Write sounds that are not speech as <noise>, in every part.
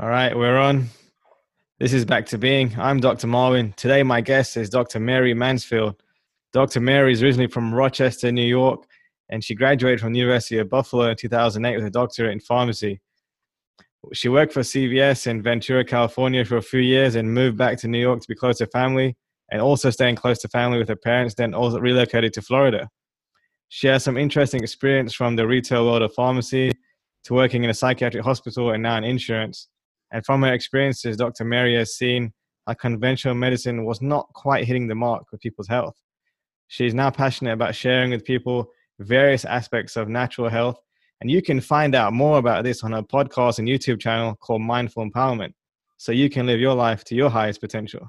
All right, we're on. This is Back to Being. I'm Dr. Marwin. Today, my guest is Dr. Mary Mansfield. Dr. Mary is originally from Rochester, New York, and she graduated from the University of Buffalo in 2008 with a doctorate in pharmacy. She worked for CVS in Ventura, California for a few years and moved back to New York to be close to family and also staying close to family with her parents, then also relocated to Florida. She has some interesting experience from the retail world of pharmacy to working in a psychiatric hospital and now in insurance. And from her experiences, Dr. Mary has seen how conventional medicine was not quite hitting the mark with people's health. She is now passionate about sharing with people various aspects of natural health. And you can find out more about this on her podcast and YouTube channel called Mindful Empowerment so you can live your life to your highest potential.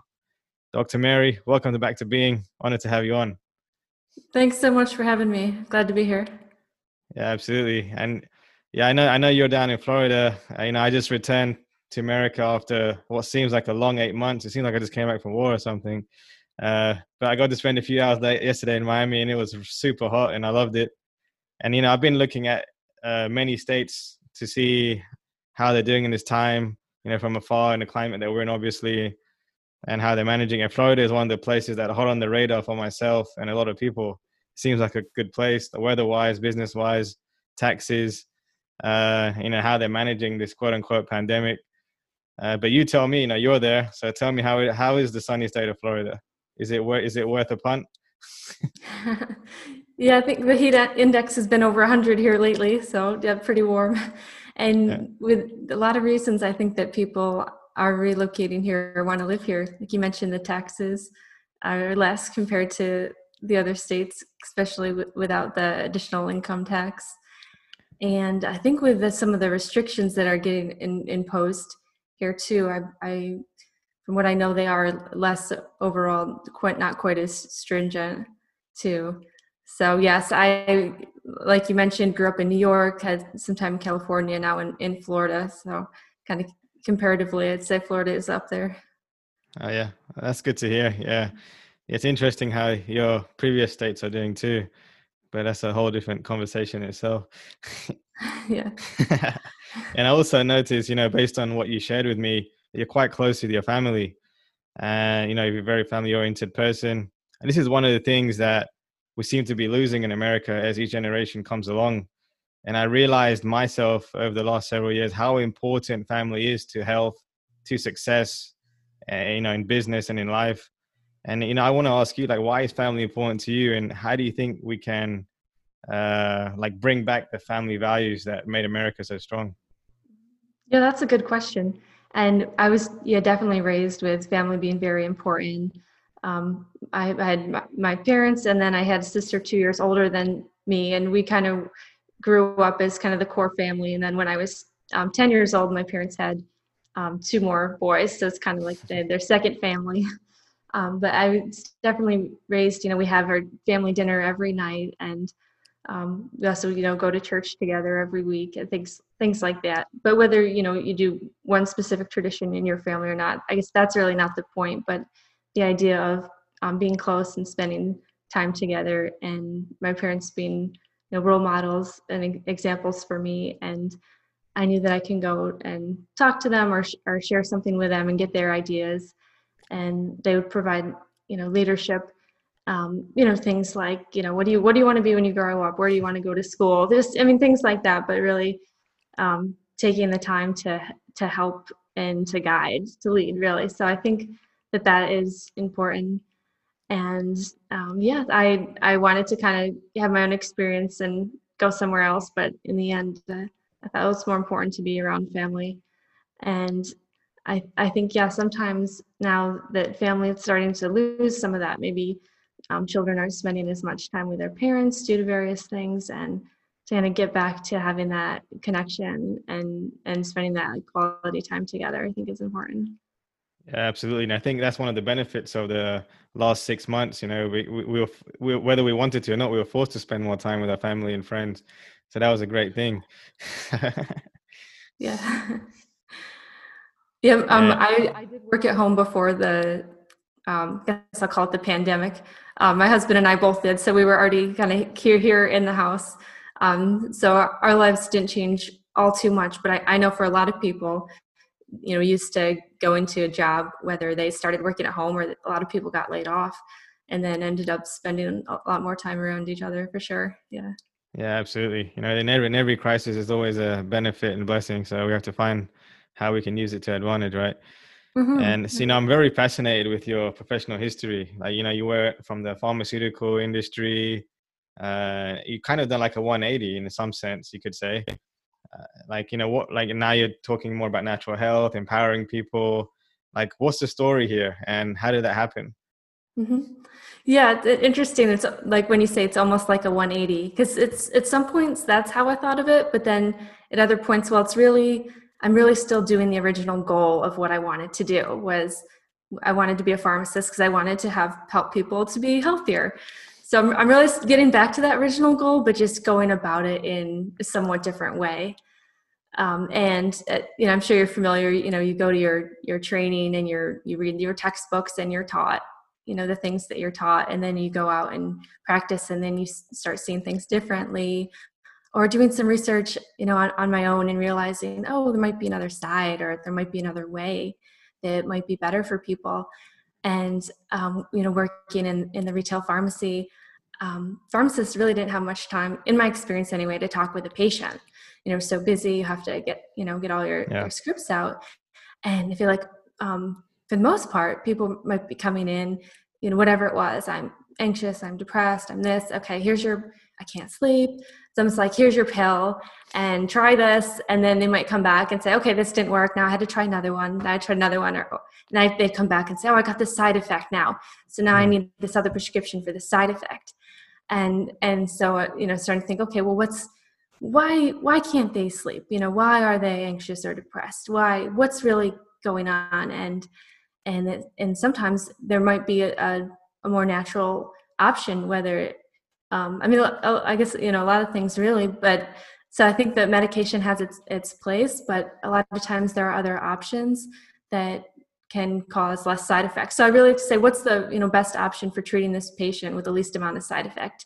Dr. Mary, welcome to Back to Being. Honored to have you on. Thanks so much for having me. Glad to be here. Yeah, absolutely. And yeah, I know I know you're down in Florida. Uh, you know, I just returned to America after what seems like a long eight months. It seems like I just came back from war or something. Uh, but I got to spend a few hours yesterday in Miami, and it was super hot, and I loved it. And you know, I've been looking at uh, many states to see how they're doing in this time. You know, from afar in the climate that we're in, obviously and how they're managing. And Florida is one of the places that hot on the radar for myself and a lot of people. Seems like a good place, the weather-wise, business-wise, taxes, uh, you know how they're managing this quote-unquote pandemic. Uh, but you tell me, you know, you're there, so tell me how how is the sunny state of Florida? Is it is it worth a punt? <laughs> yeah, I think the heat index has been over 100 here lately, so yeah, pretty warm. <laughs> And yeah. with a lot of reasons, I think that people are relocating here or want to live here. Like you mentioned, the taxes are less compared to the other states, especially w- without the additional income tax. And I think with the, some of the restrictions that are getting in, imposed here too, I, I, from what I know, they are less overall, quite not quite as stringent too. So yes, I like you mentioned, grew up in New York, had some time in California, now in, in Florida. So kind of comparatively, I'd say Florida is up there. Oh yeah, that's good to hear. Yeah, it's interesting how your previous states are doing too, but that's a whole different conversation itself. <laughs> yeah. <laughs> and I also noticed, you know, based on what you shared with me, you're quite close with your family, and you know, you're a very family-oriented person. And this is one of the things that we seem to be losing in America as each generation comes along. And I realized myself over the last several years how important family is to health, to success, uh, you know, in business and in life. And you know, I want to ask you, like, why is family important to you, and how do you think we can, uh, like, bring back the family values that made America so strong? Yeah, that's a good question. And I was, yeah, definitely raised with family being very important. Um, I, had my parents, and then I had a sister two years older than me, and we kind of grew up as kind of the core family. And then when I was um, 10 years old, my parents had um, two more boys. So it's kind of like their second family. <laughs> Um, but I was definitely raised, you know, we have our family dinner every night and um, we also, you know, go to church together every week and things, things like that. But whether, you know, you do one specific tradition in your family or not, I guess that's really not the point. But the idea of um, being close and spending time together and my parents being you know role models and examples for me and i knew that i can go and talk to them or, or share something with them and get their ideas and they would provide you know leadership um, you know things like you know what do you what do you want to be when you grow up? Where do you want to go to school? Just i mean things like that but really um, taking the time to to help and to guide to lead really. So i think that that is important. And um, yeah i i wanted to kind of have my own experience and go somewhere else but in the end uh, i thought it was more important to be around family. And i i think yeah sometimes now that family is starting to lose some of that maybe um, children aren't spending as much time with their parents due to various things and to kind of get back to having that connection and and spending that quality time together i think is important yeah, absolutely, and I think that's one of the benefits of the last six months. You know, we, we, we, were, we whether we wanted to or not, we were forced to spend more time with our family and friends. So that was a great thing. <laughs> yeah. <laughs> yeah. Um, yeah. I, I did work at home before the, um, I guess I'll call it the pandemic. Um, my husband and I both did. So we were already kind of here, here in the house. Um, so our, lives didn't change all too much, but I, I know for a lot of people, you know used to go into a job whether they started working at home or a lot of people got laid off and then ended up spending a lot more time around each other for sure yeah yeah absolutely you know in every in every crisis there's always a benefit and blessing so we have to find how we can use it to advantage right mm-hmm. and so, you know i'm very fascinated with your professional history. Like you know you were from the pharmaceutical industry uh you kind of done like a 180 in some sense you could say. Uh, like you know what like now you're talking more about natural health empowering people. Like what's the story here and how did that happen? Mm-hmm. yeah interesting. It's like when you say it's almost like a 180 because it's at some points that's how i thought of it but then at other points well it's really i'm really still doing the original goal of what i wanted to do was i wanted to be a pharmacist because i wanted to have help people to be healthier. So I'm, I'm really getting back to that original goal but just going about it in a somewhat different way. Um, and uh, you know i'm sure you're familiar you know you go to your your training and you're you read your textbooks and you're taught you know the things that you're taught and then you go out and practice and then you start seeing things differently or doing some research you know on, on my own and realizing oh there might be another side or there might be another way that might be better for people. And um, you know working in, in the retail pharmacy um, pharmacists really didn't have much time in my experience anyway to talk with a patient. You know so busy you have to get you know get all your, yeah. your scripts out. And i feel like um, for the most part people might be coming in you know whatever it was. I'm anxious i'm depressed i'm this okay here's your i can't sleep. So i'm just like here's your pill and try this. And then they might come back and say okay this didn't work. Now i had to try another one. Then i tried another one or now they come back and say oh i got this side effect now. So now i mm. need this other prescription for the side effect. And and so uh, you know starting to think okay well what's why why can't they sleep? You know why are they anxious or depressed? Why what's really going on? And and it, and sometimes there might be a, a, a more natural option whether um, i mean i guess you know a lot of things really but so i think that medication has its its place but a lot of times there are other options that can cause less side effects. So I really have to say, what's the you know best option for treating this patient with the least amount of side effect?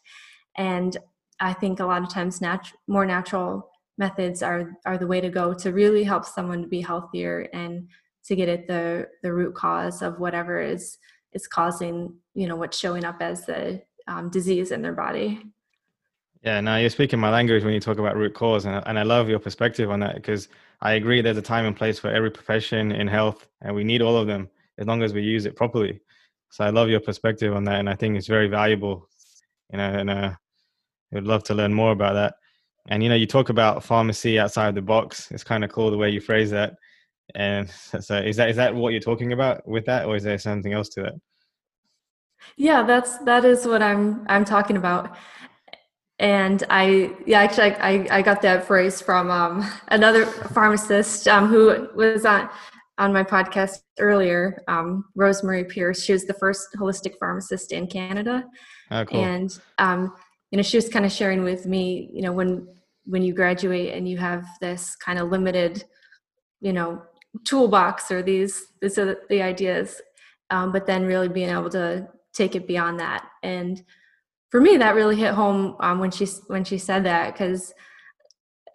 And I think a lot of times nat- more natural methods are are the way to go to really help someone to be healthier and to get at the the root cause of whatever is is causing you know what's showing up as the um, disease in their body. Yeah, now you're speaking my language when you talk about root cause, and, and I love your perspective on that because I agree there's a time and place for every profession in health, and we need all of them as long as we use it properly. So I love your perspective on that, and I think it's very valuable. You know, and uh, I would love to learn more about that. And you know, you talk about pharmacy outside the box. It's kind of cool the way you phrase that. And <laughs> so, is that is that what you're talking about with that, or is there something else to that? Yeah, that's that is what I'm I'm talking about and I yeah actually I, I got that phrase from um, another pharmacist um, who was on on my podcast earlier, um, Rosemary Pierce. She was the first holistic pharmacist in Canada, oh, cool. and um, you know she was kind of sharing with me, you know, when when you graduate and you have this kind of limited, you know, toolbox or these these are the ideas, um, but then really being able to take it beyond that and for me that really hit home um, when she when she said that because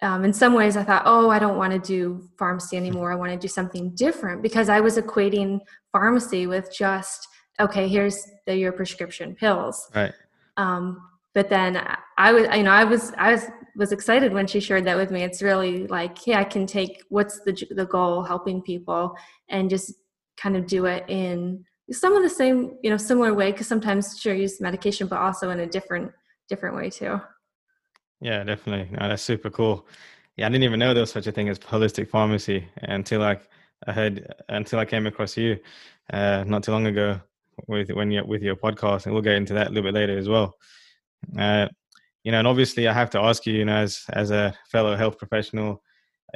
um, in some ways I thought, oh, I don't want to do pharmacy anymore. I want to do something different because I was equating pharmacy with just okay, here's the, your prescription pills. Right. Um, but then I was, you know, I was, I was, was excited when she shared that with me. It's really like, hey, I can take what's the the goal, helping people, and just kind of do it in some of the same you know similar way because sometimes sure use medication but also in a different different way too. Yeah definitely. No, that's super cool. Yeah i didn't even know there was such a thing as holistic pharmacy until like i heard until i came across you uh not too long ago with when you with your podcast and we'll get into that a little bit later as well. Uh you know and obviously i have to ask you you know as as a fellow health professional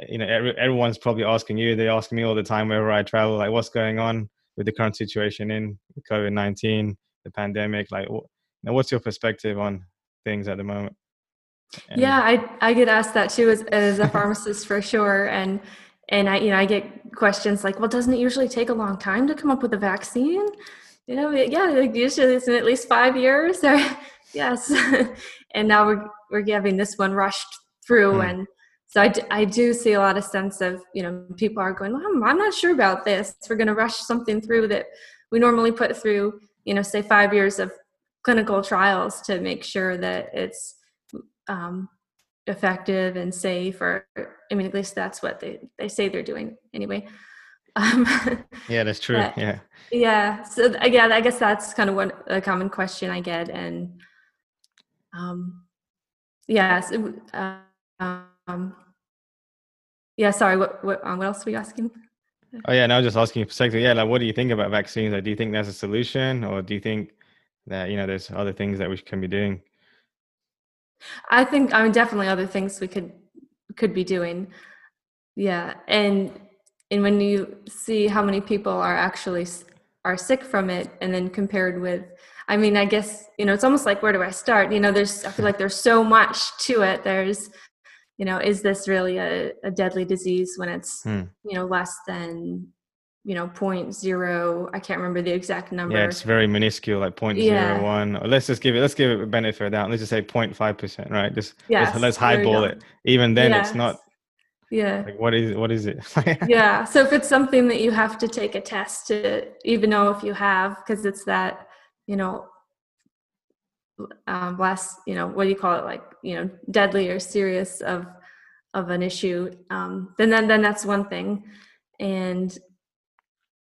you know every, everyone's probably asking you they ask me all the time wherever i travel like what's going on with the current situation in COVID nineteen, the pandemic? Like, what's your perspective on things at the moment? And yeah, I I get asked that too as as a pharmacist for sure, and and I you know I get questions like, well, doesn't it usually take a long time to come up with a vaccine? You know, yeah, usually it's in at least five years. Or <laughs> yes, and now we're we're having this one rushed through, mm. and so I, d- I do see a lot of sense of you know people are going well, I'm, I'm not sure about this. We're going to rush something through that we normally put through you know say five years of clinical trials to make sure that it's um, effective and safe or i mean at least that's what they, they say they're doing anyway. <laughs> Um, yeah that's true. but, yeah. yeah so again i guess that's kind of what a common question i get and um yes yeah, so, um yeah sorry what what, um, what else were you asking oh yeah no i was just asking your perspective yeah like what do you think about vaccines like do you think that's a solution or do you think that you know there's other things that we can be doing I think I mean definitely other things we could could be doing. Yeah, and and when you see how many people are actually are sick from it, and then compared with, I mean, I guess you know it's almost like where do I start? You know, there's I feel like there's so much to it. There's you know, is this really a, a deadly disease when it's hmm. you know less than you know point zero? I can't remember the exact number. Yeah it's very minuscule like point yeah. zero one. Or let's just give it let's give it a benefit of doubt. Let's just say 0.5 percent right? Just yes, let's, let's highball it. Even then yes. it's not yeah. like what is what is it? <laughs> Yeah so if it's something that you have to take a test to even know if you have because it's that you know um less you know what do you call it like you know deadly or serious of of an issue um then then then that's one thing. And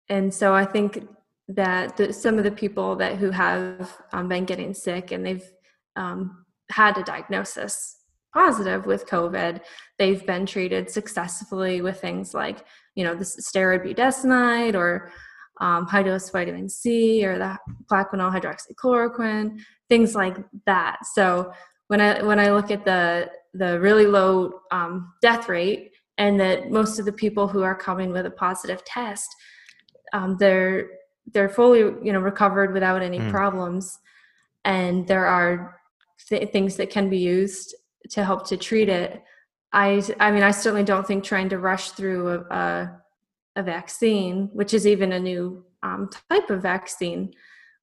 and so I think that the, some of the people that who have um, been getting sick and they've um, had a diagnosis positive with COVID, they've been treated successfully with things like you know the steroid budesonide or um, high dose vitamin C or the plaquenil hydroxychloroquine, things like that. So when I when I look at the the really low um, death rate and that most of the people who are coming with a positive test um, they're they're fully you know recovered without any mm. problems and there are th- things that can be used to help to treat it i i mean i certainly don't think trying to rush through a, a, a vaccine which is even a new um, type of vaccine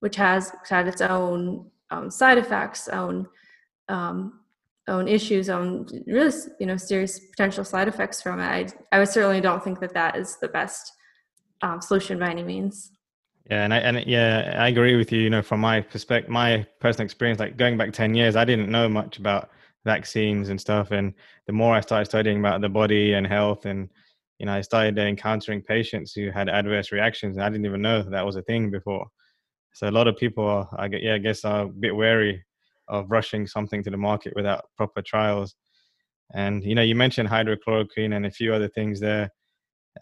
which has had its own um, side effects own um, own issues own really you know serious potential side effects from it i, I certainly don't think that that is the best um, solution by any means. Yeah, and I and yeah, I agree with you. You know, from my perspective, my personal experience, like going back ten years, I didn't know much about vaccines and stuff. And the more I started studying about the body and health, and you know, I started encountering patients who had adverse reactions, and I didn't even know that was a thing before. So a lot of people, are, I yeah, I guess, are a bit wary of rushing something to the market without proper trials. And you know, you mentioned hydrochloroquine and a few other things there.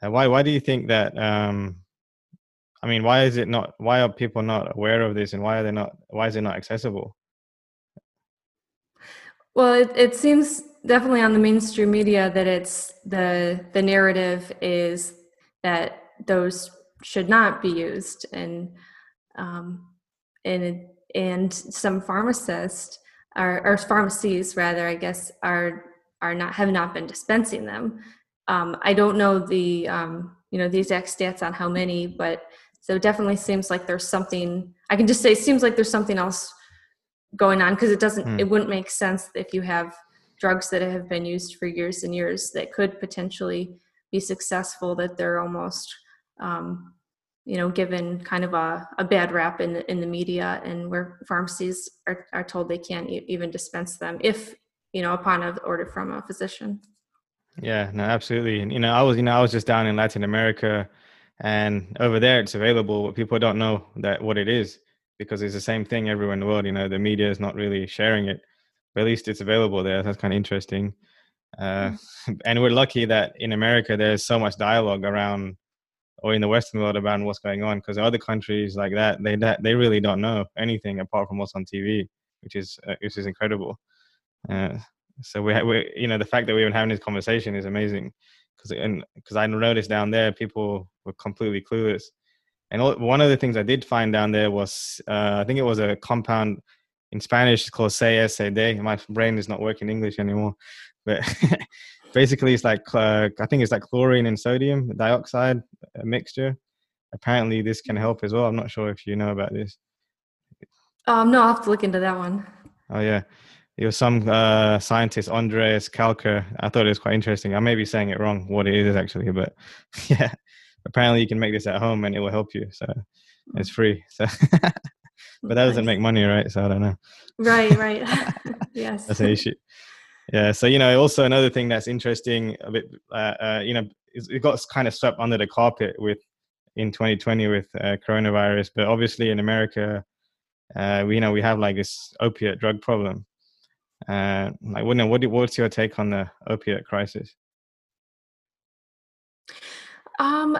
Uh, why why do you think that? Um, I mean, why is it not? Why are people not aware of this, and why are they not? Why is it not accessible? Well, it, it seems definitely on the mainstream media that it's the the narrative is that those should not be used, and um, and and some pharmacists are or pharmacies rather, I guess, are are not have not been dispensing them um, I don't know the um, you know the exact stats on how many, but so it definitely seems like there's something. I can just say it seems like there's something else going on because it doesn't. Mm. It wouldn't make sense if you have drugs that have been used for years and years that could potentially be successful that they're almost um, you know given kind of a, a bad rap in the, in the media and where pharmacies are, are told they can't even dispense them if you know upon an order from a physician yeah, no, absolutely. And you know, I was, you know, I was just down in Latin America, and over there it's available, but people don't know that what it is because it's the same thing everywhere in the world. You know, the media is not really sharing it, but at least it's available there. That's kind of interesting. Uh, mm. <laughs> and we're lucky that in America there's so much dialogue around, or in the Western world about what's going on. Because other countries like that, they they really don't know anything apart from what's on TV, which is uh, which is incredible. Uh, so we, we you know, the fact that we're even having this conversation is amazing because and because I noticed down there people were completely clueless. And all, one of the things I did find down there was uh, I think it was a compound in Spanish it's called CSD. My brain is not working English anymore, but <laughs> basically it's like uh, I think it's like chlorine and sodium dioxide mixture. Apparently this can help as well. I'm not sure if you know about this. Um, no, I'll have to look into that one. Oh yeah, it was some uh, scientist Andreas Kalcker. I thought it was quite interesting. I may be saying it wrong, what it is actually, but <laughs> yeah, apparently you can make this at home and it will help you. So it's mm. free. So, <laughs> but that doesn't make money, right? So I don't know. Right, right. <laughs> <laughs> yes, that's an issue. Yeah. So you know, also another thing that's interesting, a bit, uh, uh, you know, it got kind of swept under the carpet with in 2020 with uh, coronavirus, but obviously in America, uh, we you know we have like this opiate drug problem uh, like, what, what, what's your take on the opiate crisis? Um,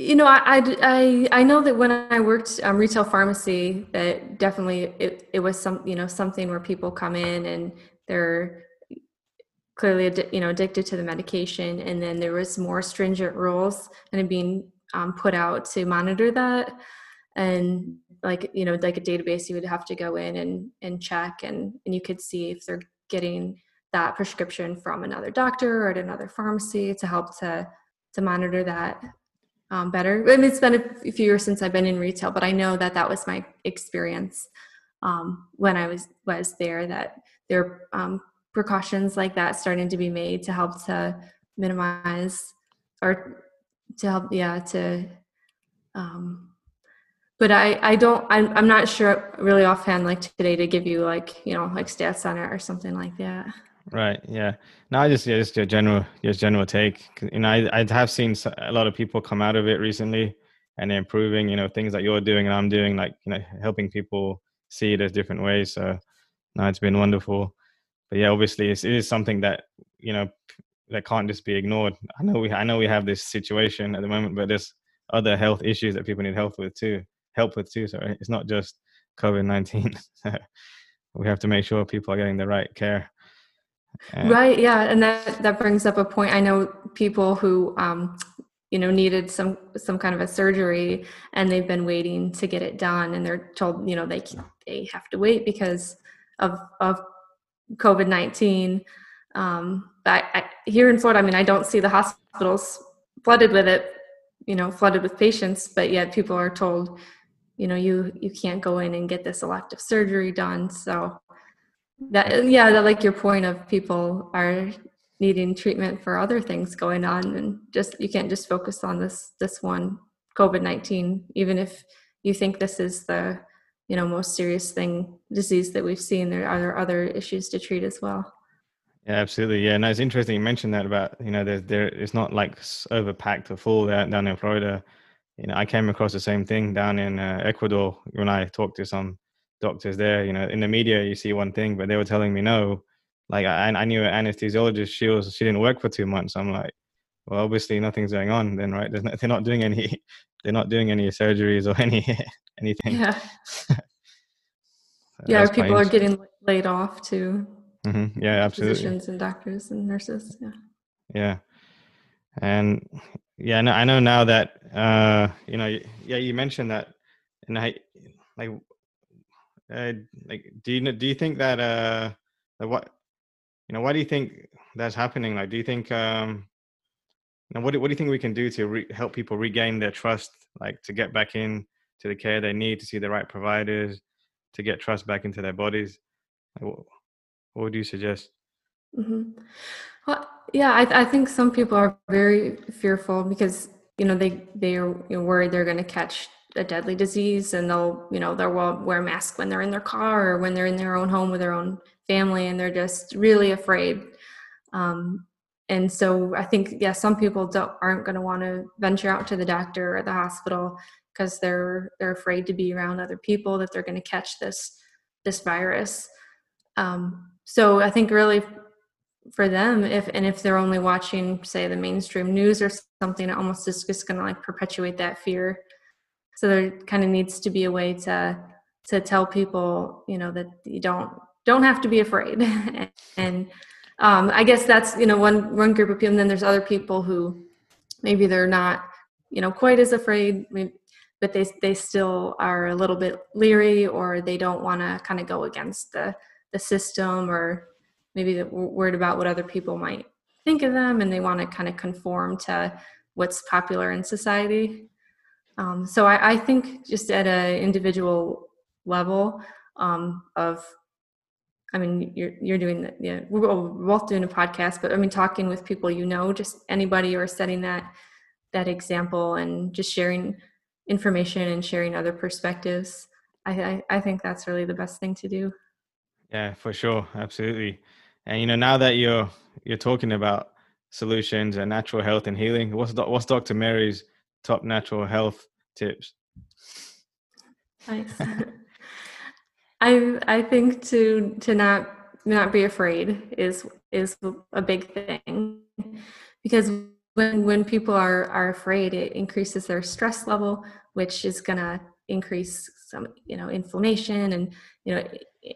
you know, I, I, I know that when I worked um, retail pharmacy, that definitely it, it was some, you know, something where people come in and they're clearly, you know, addicted to the medication. And then there was more stringent rules and being um, put out to monitor that. And like you know like a database you would have to go in and and check and and you could see if they're getting that prescription from another doctor or at another pharmacy to help to to monitor that um, better. I mean, it's been a few years since I've been in retail, but I know that that was my experience um, when I was was there. That there um, precautions like that starting to be made to help to minimize or to help, yeah, to um, but I, I don't I'm, I'm not sure really offhand like today to give you like you know like stats on it or something like that right yeah no i just yeah, just your general your general take you know I, I have seen a lot of people come out of it recently and improving you know things that you're doing and i'm doing like you know helping people see it as different ways so no it's been wonderful but yeah obviously it's, it is something that you know that can't just be ignored i know we i know we have this situation at the moment but there's other health issues that people need help with too help with too. So it's not just COVID nineteen. <laughs> we have to make sure people are getting the right care. Right. Yeah, and that that brings up a point. I know people who um, you know needed some some kind of a surgery and they've been waiting to get it done and they're told you know they they have to wait because of of covid-19 um but I, here in florida i mean i don't see the hospitals flooded with it you know flooded with patients but yet people are told you know you you can't go in and get this elective surgery done so that yeah that like your point of people are needing treatment for other things going on and just you can't just focus on this this one covid-19 even if you think this is the you know most serious thing disease that we've seen there are other issues to treat as well. Yeah absolutely. Yeah and it's interesting you mentioned that about you know there there it's not like overpacked or full down, down in florida. You know, I came across the same thing down in uh, Ecuador when I talked to some doctors there. You know, in the media you see one thing, but they were telling me no. Like I, I knew an anesthesiologist. She was she didn't work for two months. I'm like, well, obviously nothing's going on then, right? No, <laughs> they're not doing any, they're not doing any surgeries or <laughs> any anything. Yeah. <laughs> so yeah, people are getting laid off too. Mm-hmm. Yeah, absolutely. Physicians and doctors and nurses. Yeah. Yeah, and yeah, no, I know now that uh, you know. Yeah, you mentioned that, and I like, uh, like, do you do you think that uh, that what, you know, why do you think that's happening? Like, do you think um, know, what what do you think we can do to re- help people regain their trust, like to get back in to the care they need, to see the right providers, to get trust back into their bodies? Like, what, what would you suggest? Mm-hmm. Well, yeah, I, I, think some people are very fearful because you know they they are you know, worried they're going to catch a deadly disease, and they'll you know they'll wear a mask when they're in their car or when they're in their own home with their own family, and they're just really afraid. Um, and so I think yeah, some people don't aren't going to want to venture out to the doctor or the hospital because they're they're afraid to be around other people that they're going to catch this this virus. Um, so I think really for them if and if they're only watching say the mainstream news or something almost is just going to like perpetuate that fear so there kind of needs to be a way to to tell people you know that you don't don't have to be afraid. <laughs> And um, i guess that's you know one one group of people and then there's other people who maybe they're not you know quite as afraid but they they still are a little bit leery or they don't want to kind of go against the the system or maybe they're worried about what other people might think of them and they want to kind of conform to what's popular in society um, so I, I, think just at an individual level um, of I mean, you're you're doing. Yeah, we're both doing a podcast, but I mean, talking with people you know, just anybody or setting that that example and just sharing information and sharing other perspectives. I, I, I think that's really the best thing to do. Yeah, for sure, absolutely. And you know, now that you're you're talking about solutions and natural health and healing, what's what's Dr. Mary's top natural health tips? Nice. <laughs> I I think to to not not be afraid is is a big thing because when when people are are afraid it increases their stress level which is going to increase some you know inflammation and you know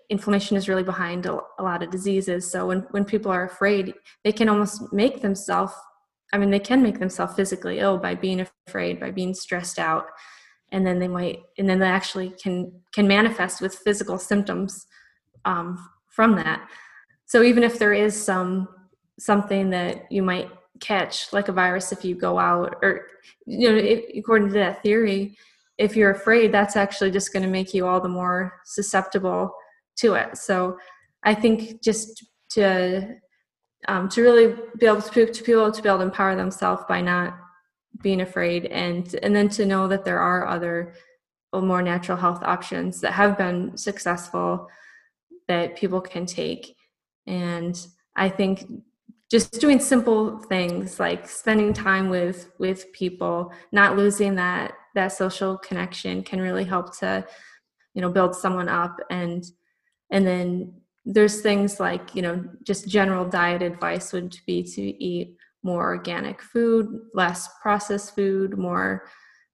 inflammation is really behind a, a lot of diseases so when when people are afraid they can almost make themselves i mean they can make themselves physically ill by being afraid by being stressed out and then they might and then they actually can can manifest with physical symptoms um, from that. So even if there is some something that you might catch like a virus if you go out or you know if, according to that theory if you're afraid that's actually just going to make you all the more susceptible to it. So i think just to um, to really be able to, to be able to be able to empower themselves by not being afraid and and then to know that there are other more natural health options that have been successful that people can take. And i think just doing simple things like spending time with with people not losing that that social connection can really help to you know build someone up and and then there's things like you know just general diet advice would be to eat more organic food, less processed food, more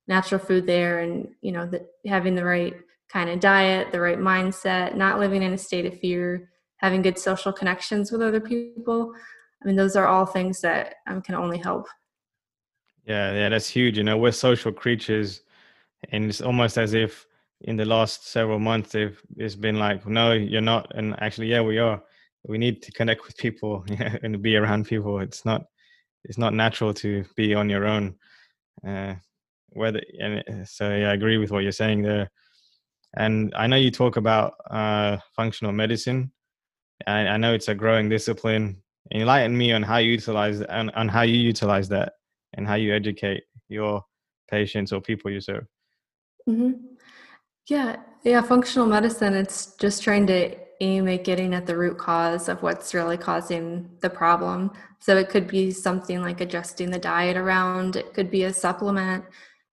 natural food there, and you know, the, having the right kind of diet, the right mindset, not living in a state of fear, having good social connections with other people. I mean, those are all things that um, can only help. Yeah, yeah, that's huge. You know, we're social creatures, and it's almost as if in the last several months, it's been like, no, you're not, and actually, yeah, we are. We need to connect with people <laughs> and be around people. It's not it's not natural to be on your own. Uh, whether and uh, so yeah, I agree with what you're saying there. And I know you talk about uh, functional medicine. I, I know it's a growing discipline. Enlighten me on how you utilize on, on how you utilize that and how you educate your patients or people you serve. Mm-hmm. Yeah, yeah. Functional medicine. It's just trying to aim at getting at the root cause of what's really causing the problem. So it could be something like adjusting the diet around, it could be a supplement,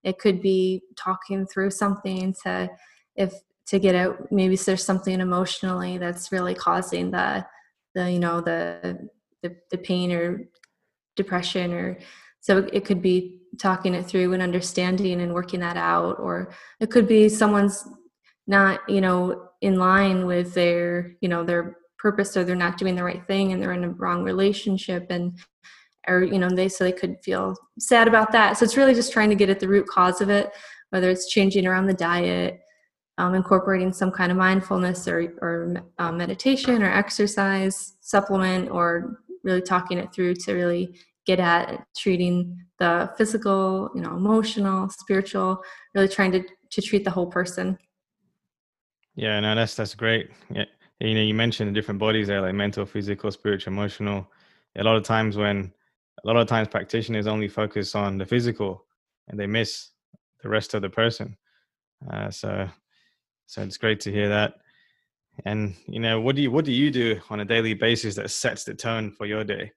it could be talking through something to if to get out maybe there's something emotionally that's really causing the the you know the the, the pain or depression or so it could be talking it through and understanding and working that out or it could be someone's not you know in line with their you know their purpose or they're not doing the right thing and they're in a wrong relationship and or you know they so they could feel sad about that. So it's really just trying to get at the root cause of it whether it's changing around the diet um, incorporating some kind of mindfulness or, or uh, meditation or exercise supplement or really talking it through to really get at treating the physical you know emotional spiritual really trying to to treat the whole person yeah, no, that's that's great. Yeah, you know, you mentioned the different bodies there, like mental, physical, spiritual, emotional. A lot of times when a lot of times practitioners only focus on the physical and they miss the rest of the person. Uh, so, so it's great to hear that. And you know, what do you what do you do on a daily basis that sets the tone for your day?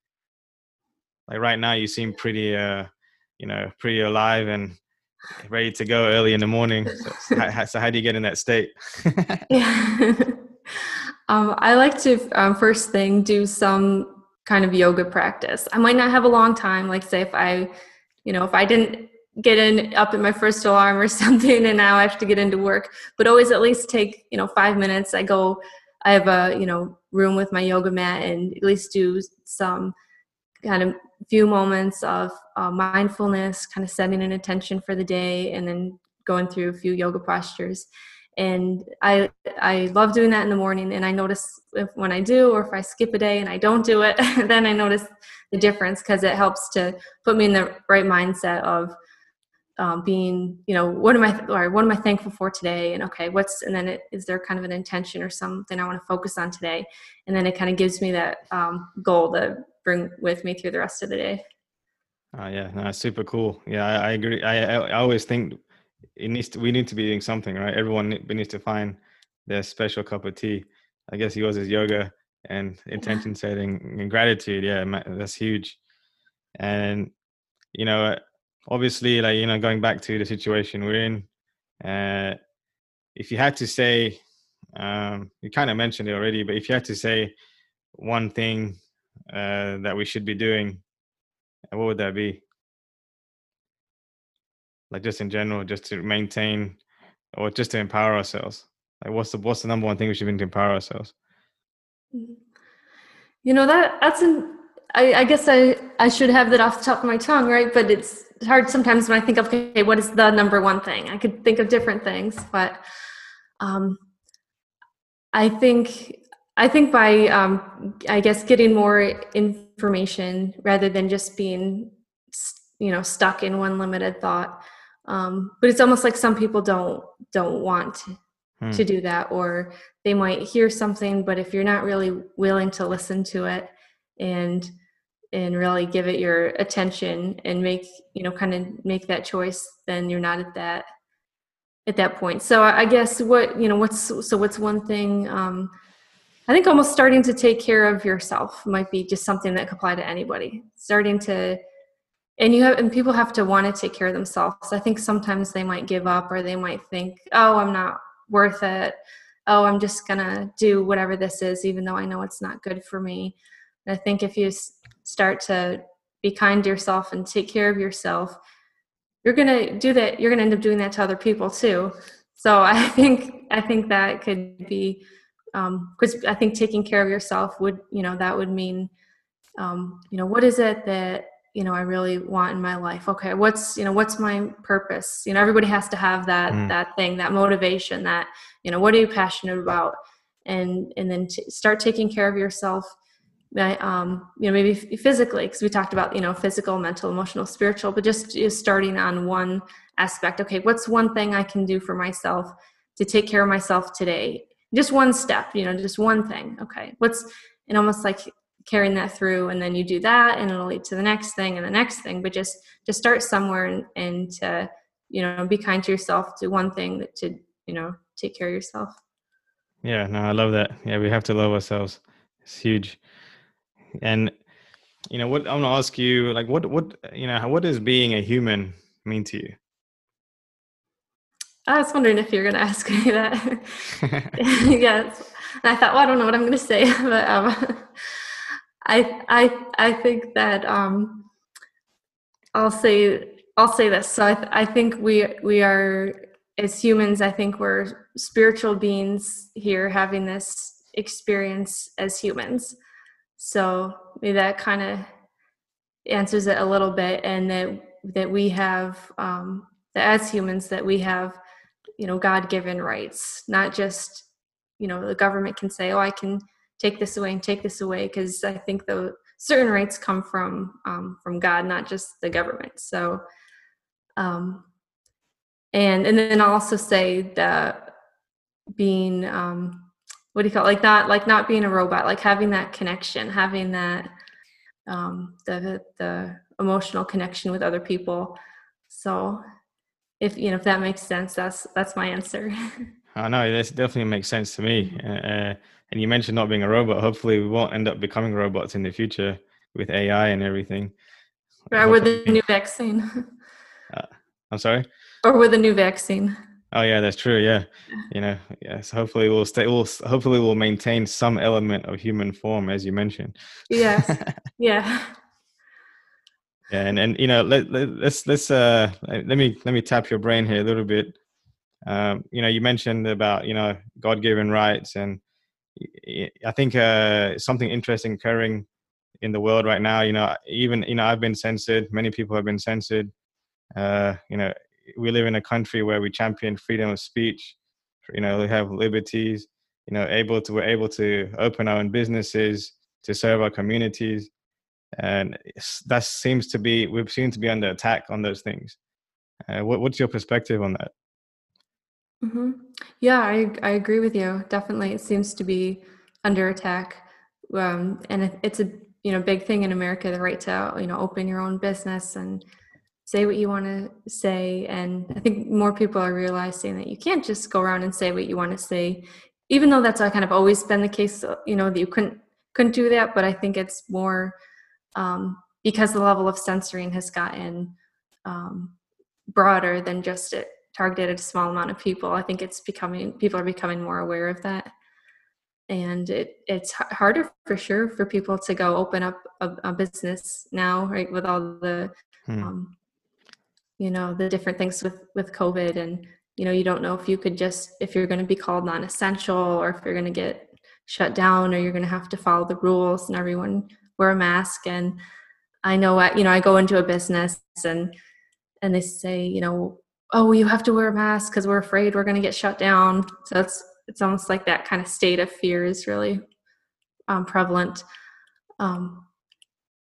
Like right now, you seem pretty, uh, you know, pretty alive and ready to go early in the morning. So, how, so how do you get in that state? yeah. <laughs> um, I like to um, first thing do some kind of yoga practice. I might not have a long time. Like say if I, you know, if I didn't get in up at my first alarm or <laughs> something, and now I have to get into work, but always at least take you know five minutes. I go. I have a you know room with my yoga mat and at least do some kind of few moments of uh, mindfulness, kind of setting an intention for the day, and then going through a few yoga postures. And I I love doing that in the morning. And I notice if when I do, or if I skip a day and I don't do it, <laughs> then I notice the difference because it helps to put me in the right mindset of um, being you know what am i or what am i thankful for today and okay what's and then it, is there kind of an intention or something i want to focus on today and then it kind of gives me that um, goal to bring with me through the rest of the day. Oh yeah no, super cool. Yeah I, I agree. I, I always think it needs to we need to be doing something right? Everyone needs to find their special cup of tea. I guess yours is yoga and intention setting and gratitude. Yeah that's huge. And you know obviously like you know going back to the situation we're in uh if you had to say um you kind of mentioned it already but if you had to say one thing uh that we should be doing what would that be like just in general just to maintain or just to empower ourselves like what's the what's the number one thing we should be to empower ourselves mm-hmm. you know that that's an I, I guess I, I should have that off the top of my tongue, right? But it's hard sometimes when I think of, okay, what is the number one thing? I could think of different things, but um, I think I think by um, I guess getting more information rather than just being you know stuck in one limited thought. Um, but it's almost like some people don't don't want to, hmm. to do that, or they might hear something, but if you're not really willing to listen to it and and really give it your attention and make you know kind of make that choice then you're not at that at that point so i guess what you know what's so what's one thing um i think almost starting to take care of yourself might be just something that could apply to anybody. Starting to and you have and people have to want to take care of themselves. I think sometimes they might give up or they might think oh i'm not worth it. Oh i'm just gonna do whatever this is even though i know it's not good for me. And i think if you start to be kind to yourself and take care of yourself you're to do that you're to end up doing that to other people too. So i <laughs> think i think that could be because um, i think taking care of yourself would you know that would mean um, you know what is it that you know i really want in my life? Okay what's you know what's my purpose? You know everybody has to have that mm. that thing that motivation that you know what are you passionate about? And and then t- start taking care of yourself um, you know maybe physically because we talked about you know physical mental emotional spiritual but just, just starting on one aspect. Okay what's one thing i can do for myself to take care of myself today just one step you know just one thing okay? What's and almost like carrying that through and then you do that and it'll lead to the next thing and the next thing but just just start somewhere and, and to you know be kind to yourself do one thing that to you know take care of yourself. Yeah no i love that. Yeah we have to love ourselves. It's huge. And you know what i'm gonna ask you like what what you know what does being a human mean to you i was wondering if you're gonna ask me that. <laughs> Yes. And i thought well i don't know what i'm gonna say <laughs> but um i i i think that um i'll say i'll say this. So i th- i think we we are as humans i think we're spiritual beings here having this experience as humans. So maybe that kind of answers it a little bit, and that that we have um, that as humans that we have you know God-given rights, not just you know the government can say, oh, I can take this away and take this away, because I think the certain rights come from um, from God, not just the government. So. Um, and and then I'll also say that being um, what do you call it? like not like not being a robot like having that connection having that um the the emotional connection with other people so if you know if that makes sense that's that's my answer <laughs> i know this definitely makes sense to me uh, uh, and you mentioned not being a robot hopefully we won't end up becoming robots in the future with ai and everything or with the new vaccine <laughs> uh, i'm sorry or with a new vaccine Oh yeah, that's true. Yeah, you know, yes. Hopefully, we'll stay. We'll hopefully we'll maintain some element of human form, as you mentioned. Yes. <laughs> yeah. And and you know, let, let let's let's uh let me let me tap your brain here a little bit. Um, you know, you mentioned about you know God-given rights, and I think uh, something interesting occurring in the world right now. You know, even you know, I've been censored. Many people have been censored. Uh, you know, we live in a country where we champion freedom of speech. You know, we have liberties. You know, able to we're able to open our own businesses to serve our communities, and that seems to be we seem to be under attack on those things. Uh, what, what's your perspective on that? Mm-hmm. Yeah, I I agree with you. Definitely, it seems to be under attack, um, and it, it's a you know big thing in America the right to you know open your own business and say what you want to say. And I think more people are realizing that you can't just go around and say what you want to say, even though that's kind of always been the case. You know that you couldn't couldn't do that, but I think it's more um, because the level of censoring has gotten um, broader than just it targeted at a small amount of people. I think it's becoming people are becoming more aware of that, and it it's harder for sure for people to go open up a, a business now, right? With all the hmm. um, you know the different things with with COVID, and you know you don't know if you could just if you're going to be called non-essential or if you're going to get shut down or you're going to have to follow the rules and everyone wear a mask and i know I, you know i go into a business and and they say you know oh you have to wear a mask because we're afraid we're going to get shut down. So it's it's almost like that kind of state of fear is really um, prevalent. Um,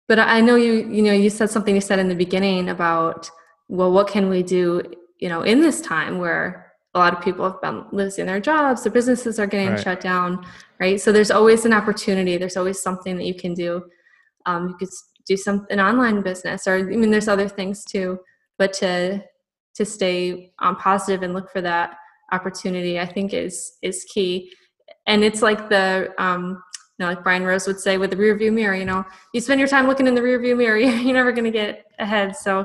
but i know you you know you said something you said in the beginning about well what can we do you know in this time where a lot of people have been losing their jobs their businesses are getting right. shut down right? So there's always an opportunity there's always something that you can do um, you could do some an online business or i mean there's other things too but to to stay um, positive and look for that opportunity i think is is key. And it's like the um you know like brian rose would say with the rear view mirror you know you spend your time looking in the rear view mirror <laughs> you're never going to get ahead. So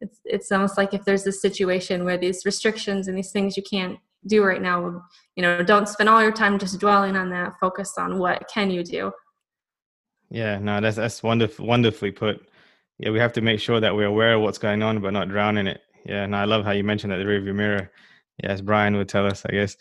it's it's almost like if there's this situation where these restrictions and these things you can't do right now you know don't spend all your time just dwelling on that focus on what can you do yeah no that's that's wonderful wonderfully put. Yeah we have to make sure that we're aware of what's going on but not drown in it. Yeah and i love how you mentioned that the rearview mirror. Yes brian would tell us i guess.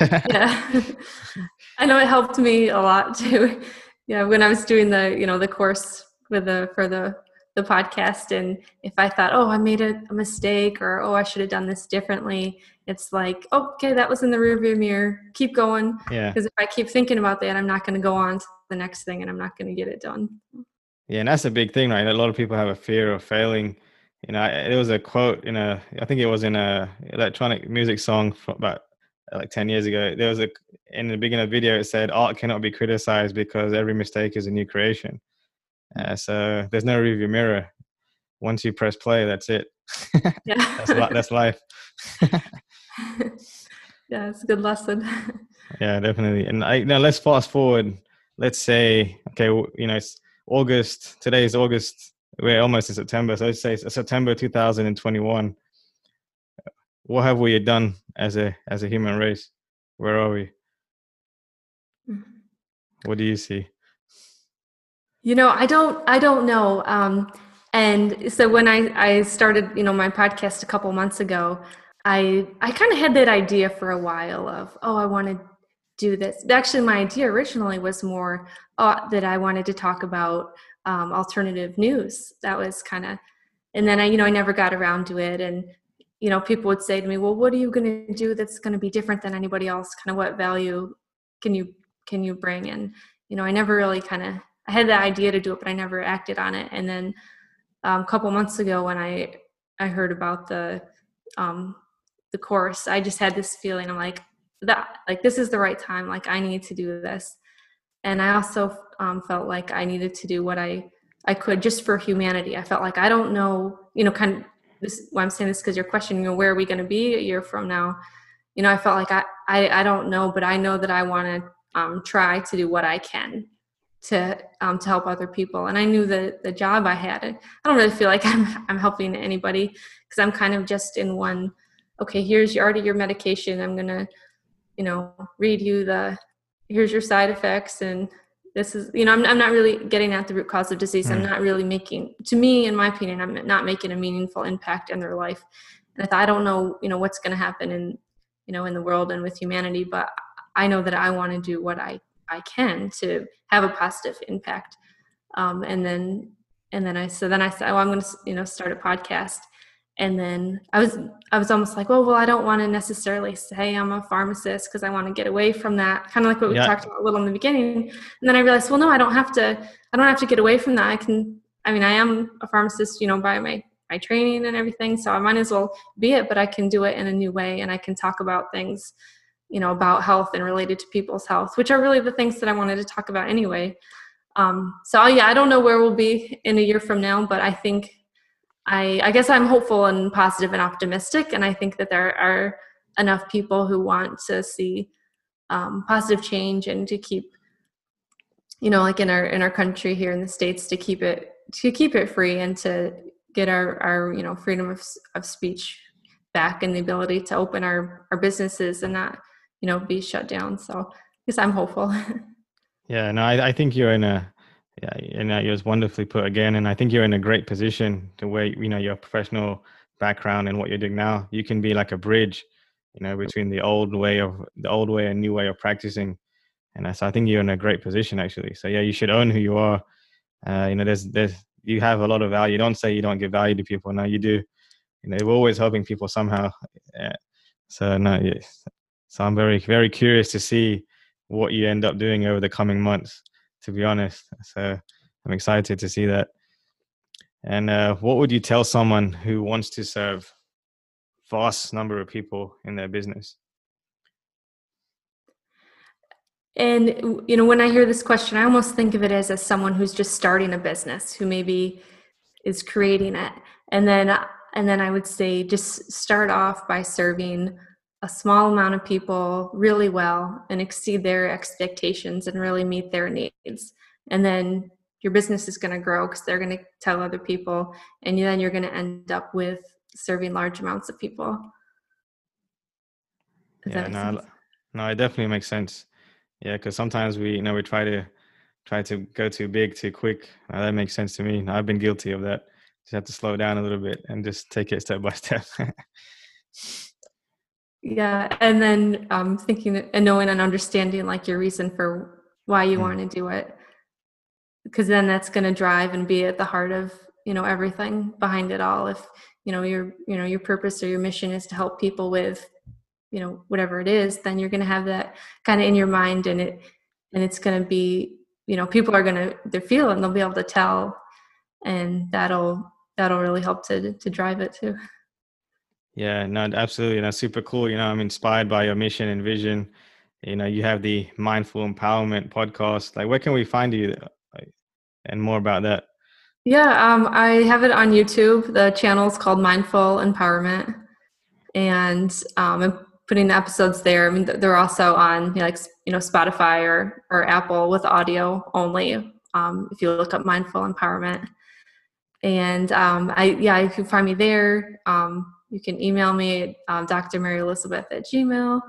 Yeah. <laughs> I know it helped me a lot too. <laughs> Yeah when i was doing the you know the course with the for the the podcast and if i thought oh i made a, a mistake or oh i should have done this differently it's like oh, okay that was in the rearview mirror. Keep going. Yeah. Because if i keep thinking about that i'm not going to go on to the next thing and i'm not going to get it done yeah and that's a big thing right a lot of people have a fear of failing you know it was a quote in a i think it was in a electronic music song from about like 10 years ago there was a in the beginning of the video it said art cannot be criticized because every mistake is a new creation uh, so there's no rearview mirror. Once you press play, that's it. <laughs> That's, li- that's life. <laughs> yeah, it's a good lesson. <laughs> yeah, definitely. And I now let's fast forward. Let's say, okay, you know, it's August. Today is August. We're almost in September. So let's say it's September 2021. What have we done as a as a human race? Where are we? Mm-hmm. What do you see? You know, I don't I don't know. Um, and so when I, I started, you know, my podcast a couple months ago, I I kind of had that idea for a while of, oh, I want to do this. Actually, my idea originally was more uh, that I wanted to talk about um, alternative news. That was kind of, and then I, you know, I never got around to it. And you know, people would say to me, well, what are you going to do that's going to be different than anybody else? Kind of what value can you can you bring? And you know, I never really kind of I had the idea to do it, but I never acted on it. And then um, a couple months ago, when I I heard about the um, the course, I just had this feeling. I'm like that, like this is the right time. Like I need to do this. And I also um, felt like I needed to do what I I could just for humanity. I felt like I don't know, you know, kind of this. Why I'm saying this because you're questioning, you know, where are we going to be a year from now? You know, I felt like I I, I don't know, but I know that I want to um, try to do what I can to um, to help other people. And I knew that the job I had, I don't really feel like <laughs> I'm I'm helping anybody because I'm kind of just in one. Okay, here's your already your medication. I'm gonna, you know, read you the here's your side effects and this is you know I'm, I'm not really getting at the root cause of disease mm. i'm not really making to me in my opinion i'm not making a meaningful impact in their life and if i don't know you know what's going to happen in you know in the world and with humanity but i know that i want to do what i I can to have a positive impact. Um, and then and then I so then I said, oh, I'm going to you know start a podcast. And then I was I was almost like, well, well, I don't want to necessarily say I'm a pharmacist because I want to get away from that, kind of like what we yeah. talked about a little in the beginning. And then I realized, well, no, I don't have to. I don't have to get away from that. I can. I mean, I am a pharmacist, you know, by my my training and everything. So I might as well be it, but I can do it in a new way and I can talk about things, you know, about health and related to people's health, which are really the things that I wanted to talk about anyway. Um, so yeah, I don't know where we'll be in a year from now, but I think I, I guess I'm hopeful and positive and optimistic, and I think that there are enough people who want to see um, positive change and to keep, you know, like in our in our country here in the states, to keep it to keep it free and to get our our you know freedom of of speech back and the ability to open our our businesses and not you know be shut down. So I guess I'm hopeful. <laughs> yeah, no, I, I think you're in a yeah, and it was wonderfully put again. And I think you're in a great position to where you know your professional background and what you're doing now. You can be like a bridge, you know, between the old way of the old way and new way of practicing. And so I think you're in a great position actually. So yeah, you should own who you are. Uh, you know, there's there's you have a lot of value. Don't say you don't give value to people. No, you do. You know, we're always helping people somehow. Yeah. So no, yeah. So I'm very very curious to see what you end up doing over the coming months to be honest. So I'm excited to see that. And uh, what would you tell someone who wants to serve vast number of people in their business? And you know, when I hear this question, I almost think of it as as someone who's just starting a business, who maybe is creating it, and then and then I would say just start off by serving a small amount of people really well and exceed their expectations and really meet their needs. And then your business is going to grow because they're going to tell other people, and then you're going to end up with serving large amounts of people. Does yeah, no, no, it definitely makes sense. Yeah, because sometimes we, you know, we try to try to go too big too quick. Now, that makes sense to me. I've been guilty of that. Just have to slow down a little bit and just take it step by step. <laughs> yeah and then um, thinking and knowing and understanding like your reason for why you mm. want to do it. Because then that's going to drive and be at the heart of you know everything behind it all. If you know your you know your purpose or your mission is to help people with you know whatever it is then you're going to have that kind of in your mind and it and it's going to be you know people are going to they feel and they'll be able to tell and that'll that'll really help to to drive it too yeah, no, absolutely. That's super cool. You know, I'm inspired by your mission and vision. You know, you have the Mindful Empowerment podcast. Like, where can we find you like, and more about that? Yeah, um, I have it on YouTube. The channel is called Mindful Empowerment. And um, I'm putting the episodes there. I mean, they're also on you know, like, you know, Spotify or, or Apple with audio only. Um, if you look up Mindful Empowerment. And um, I, yeah, you can find me there. Um, you can email me um, Dr. Mary Elizabeth at Gmail.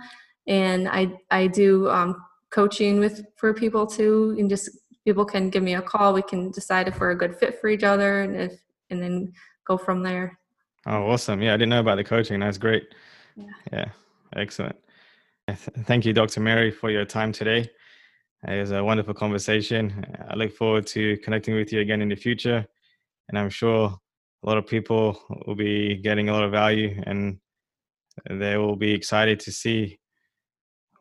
And I, I do um, coaching with for people too. And just people can give me a call. We can decide if we're a good fit for each other and if and then go from there. Oh, awesome. Yeah, I didn't know about the coaching. That's great. Yeah. yeah. Excellent. Thank you, Dr. Mary, for your time today. It was a wonderful conversation. I look forward to connecting with you again in the future. And I'm sure a lot of people will be getting a lot of value and they will be excited to see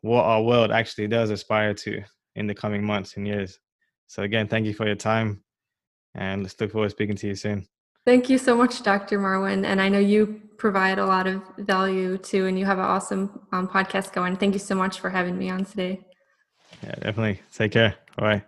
what our world actually does aspire to in the coming months and years. So, again, thank you for your time and let's look forward to speaking to you soon. Thank you so much, Dr. Marwin. And I know you provide a lot of value too, and you have an awesome um, podcast going. Thank you so much for having me on today. Yeah, definitely. Take care. Bye.